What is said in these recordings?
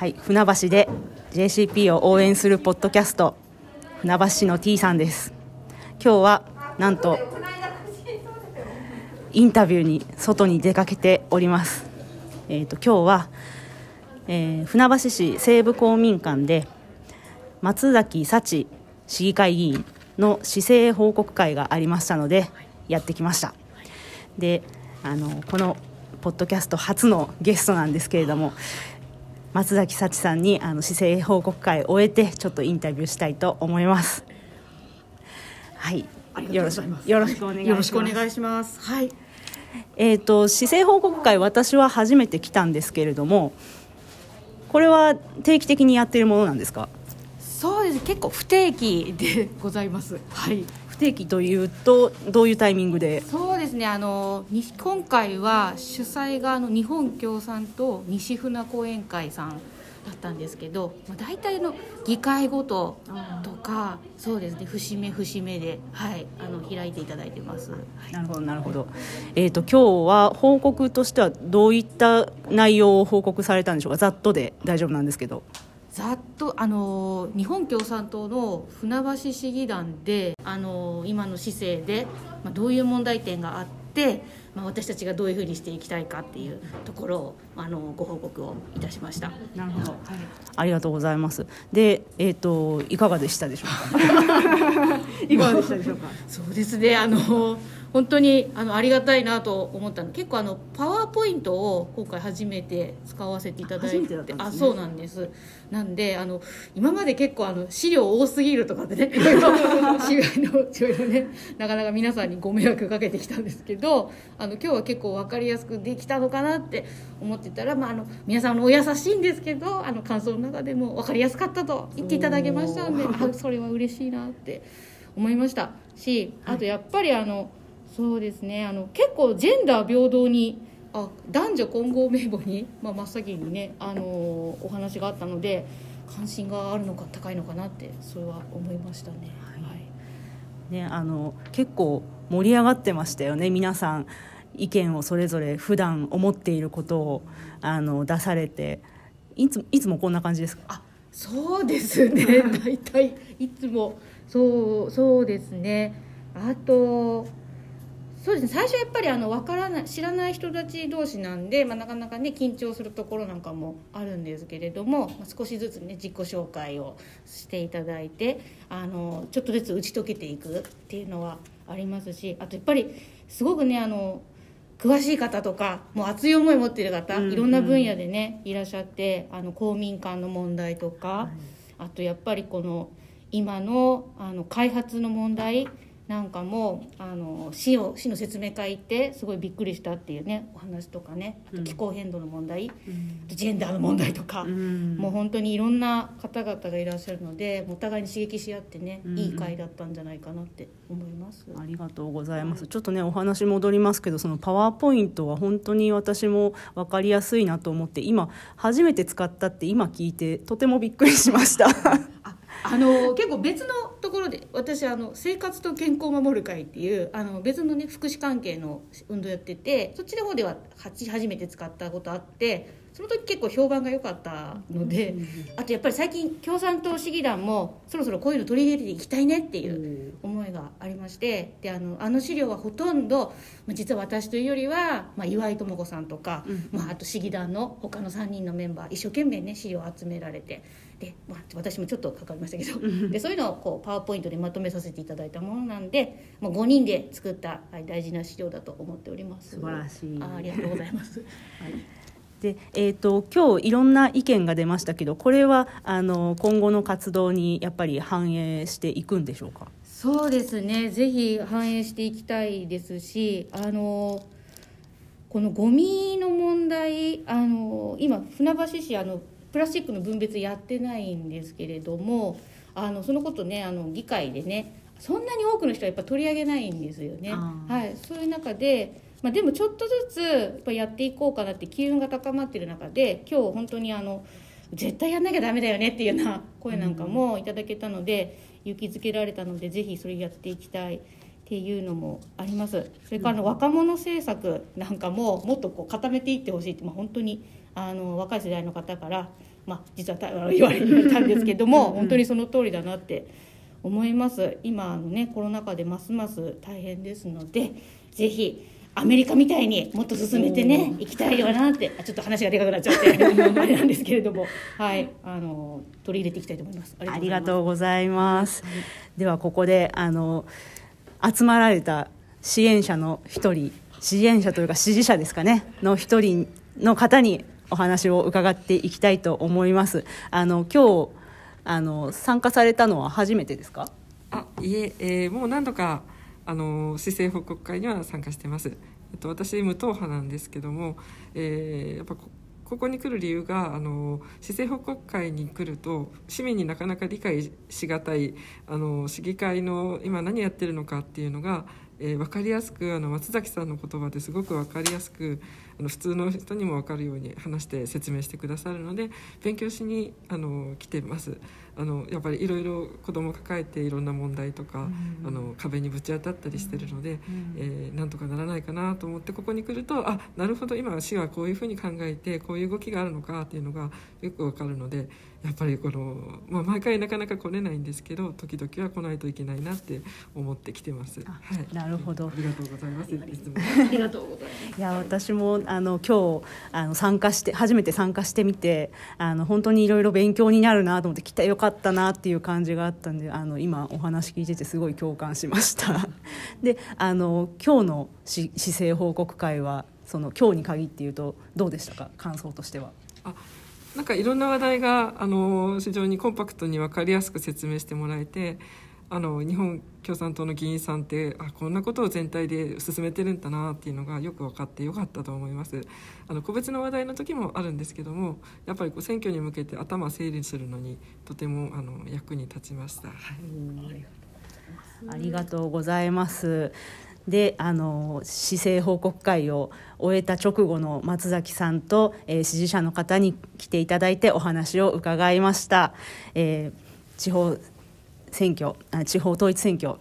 はい、船橋で JCP を応援するポッドキャスト船橋市の T さんです。今日はなんとインタビューに外に出かけております。えっ、と今日は、えー船橋市西部公民館で松崎幸市議会議員の市政報告会がありましたのでやってきました。であのこのポッドキャスト初のゲストなんですけれども松崎幸さんにあの市政報告会を終えてちょっとインタビューしたいと思いますはいよろしくよろしくお願いしますよろしくお願いします。はい。えー、と市政報告会私は初めて来たんですけれどもこれは定期的にやっているものなんですか？そうです。結構不定期でございます。はい。不定期というとどういうタイミングで？そうですね。あのに今回は主催があの日本共産党西船講演会さんだったんですけど、まあ大体の議会ごととか、そうですね。節目節目ではいあの開いていただいてます。はいなるほどなるほど、えー、と今日は報告としてはどういった内容を報告されたんでしょうか？ざっとで大丈夫なんですけどざっとあの日本共産党の船橋市議団であの今の市政で、まあ、どういう問題点があって、まあ、私たちがどういうふうにしていきたいかっていうところをあのご報告をいたしました。なるほど、ありがとうございます。でえっ、といかがでしたでしょうか？いかがでしたでしょうか？そうですね。あの本当にあのありがたいなと思ったの。結構あのパワーポイントを今回初めて使わせていただいて。てね。あそうなんです。なんであの今まで結構あの資料多すぎるとかってねいろいろ市外のいろいろねなかなか皆さんにご迷惑かけてきたんですけどあの今日は結構分かりやすくできたのかなって思ってたら、まあ、あの皆さんのお優しいんですけどあの感想の中でも分かりやすかったと言っていただけましたので あそれは嬉しいなって思いました。しあとやっぱりあの、そうですねあの結構ジェンダー平等にあ男女混合名簿に、まあ、真っ先にねあのお話があったので関心があるのか高いのかなってそれは思いましたね。はい。ね、あの結構盛り上がってましたよね皆さん意見をそれぞれ普段思っていることをあの出されていついつもこんな感じですか？あそうですね。大体いつも。そうそうですね。あとそうですね。最初やっぱりあの分からない知らない人たち同士なんで、まあ、なかなかね緊張するところなんかもあるんですけれども、まあ、少しずつね自己紹介をしていただいてあのちょっとずつ打ち解けていくっていうのはありますしあとやっぱりすごくねあの詳しい方とかもう熱い思い持ってる方、うんいろんな分野でねいらっしゃってあの公民館の問題とか、あとやっぱりこの今のあの開発の問題なんかもあの市を市の説明会行ってすごいびっくりしたっていうねお話とかね。あと気候変動の問題、あとジェンダーの問題とか、うん。もう本当にいろんな方々がいらっしゃるのでお互いに刺激し合ってね、うん。いい会だったんじゃないかなって思います。ありがとうございます。ちょっとねお話戻りますけど、そのパワーポイントは本当に私も分かりやすいなと思って、今初めて使ったって今聞いてとてもびっくりしました。ああの結構別のところで私あの生活と健康を守る会っていうあの別のね福祉関係の運動やっててそっちの方では初めて使ったことあってその時結構評判が良かったので、あとやっぱり最近共産党市議団もそろそろこういうの取り入れていきたいねっていう思いがありましてであのあの資料はほとんど、まあ、実は私というよりは、まあ、岩井智子さんとか、まあ、あと市議団の他の3人のメンバー一生懸命ね資料を集められてで、まあ、私もちょっと関わりましたけどでそういうのをこうパワーポイントでまとめさせていただいたものなんで、まあ、5人で作った、はい、大事な資料だと思っております素晴らしいあありがとうございます、はいで、えー、と今日いろんな意見が出ましたけど、これはあの今後の活動にやっぱり反映していくんでしょうか。そうですね。ぜひ反映していきたいですしあのこのゴミの問題あの今船橋市あのプラスチックの分別やってないんですけれどもあのそのことねあの議会でねそんなに多くの人はやっぱ取り上げないんですよね。はい、そういう中で、まあ、でもちょっとずつやっぱやっていこうかなって機運が高まってる中で今日本当にあの絶対やんなきゃダメだよねっていうような声なんかもいただけたので、勇気づけられたのでぜひそれやっていきたいっていうのもあります。それからあの若者政策なんかももっとこう固めていってほしいって、まあ、本当にあの若い世代の方からまあ、実はた言われたんですけども本当にその通りだなって思います。今のねコロナ禍でますます大変ですのでぜひアメリカみたいにもっと進めてね行きたいよなって。あちょっと話がでかくなっちゃって。あれなんですけれども。はい。あの取り入れていきたいと思います。ありがとうございます。ではここであの集まられた支援者の一人支援者というか支持者ですかね。の一人の方にお話を伺っていきたいと思います。あの今日あの参加されたのは初めてですか？あいええー、もう何度かあの市政報告会には参加してます。えっと、私無党派なんですけども、えー、やっぱここに来る理由があの市政報告会に来ると市民になかなか理解しがたいあの市議会の今何やってるのかっていうのが、えー、分かりやすくあの松崎さんの言葉ですごく分かりやすくあの普通の人にも分かるように話して説明してくださるので勉強しにあの来てます。あのやっぱりいろいろ子供抱えていろんな問題とか、うん、あの壁にぶち当たったりしてるので、うん、えー、なんとかならないかなと思ってここに来るとあなるほど今市はこういうふうに考えてこういう動きがあるのかっていうのがよくわかるのでやっぱりこの、まあ、毎回なかなか来れないんですけど時々は来ないといけないなって思ってきてます。はい、なるほど。ありがとうございます。いつも。ありがとうございます。いや私もあの今日あの参加して初めて参加してみてあの本当にいろいろ勉強になるなと思って来てよかったなっていう感じがあったんであの今お話聞いててすごい共感しました。であの今日の市政報告会はその今日に限って言うとどうでしたか？感想としては。あなんかいろんな話題があの非常にコンパクトに分かりやすく説明してもらえてあの日本共産党の議員さんってあこんなことを全体で進めてるんだなっていうのがよく分かってよかったと思います。あの個別の話題の時もあるんですけどもやっぱりこう選挙に向けて頭整理するのにとてもあの役に立ちました、はい、ありがとうございます。であの市政報告会を終えた直後の松崎さんと、えー、支持者の方に来ていただいてお話を伺いました、えー、地方選挙地方統一選挙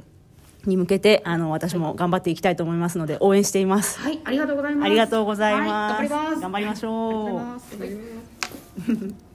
に向けてあの私も頑張っていきたいと思いますので応援しています。はい、ありがとうございます。ありがとうございます。はい、頑張ります。頑張りましょう。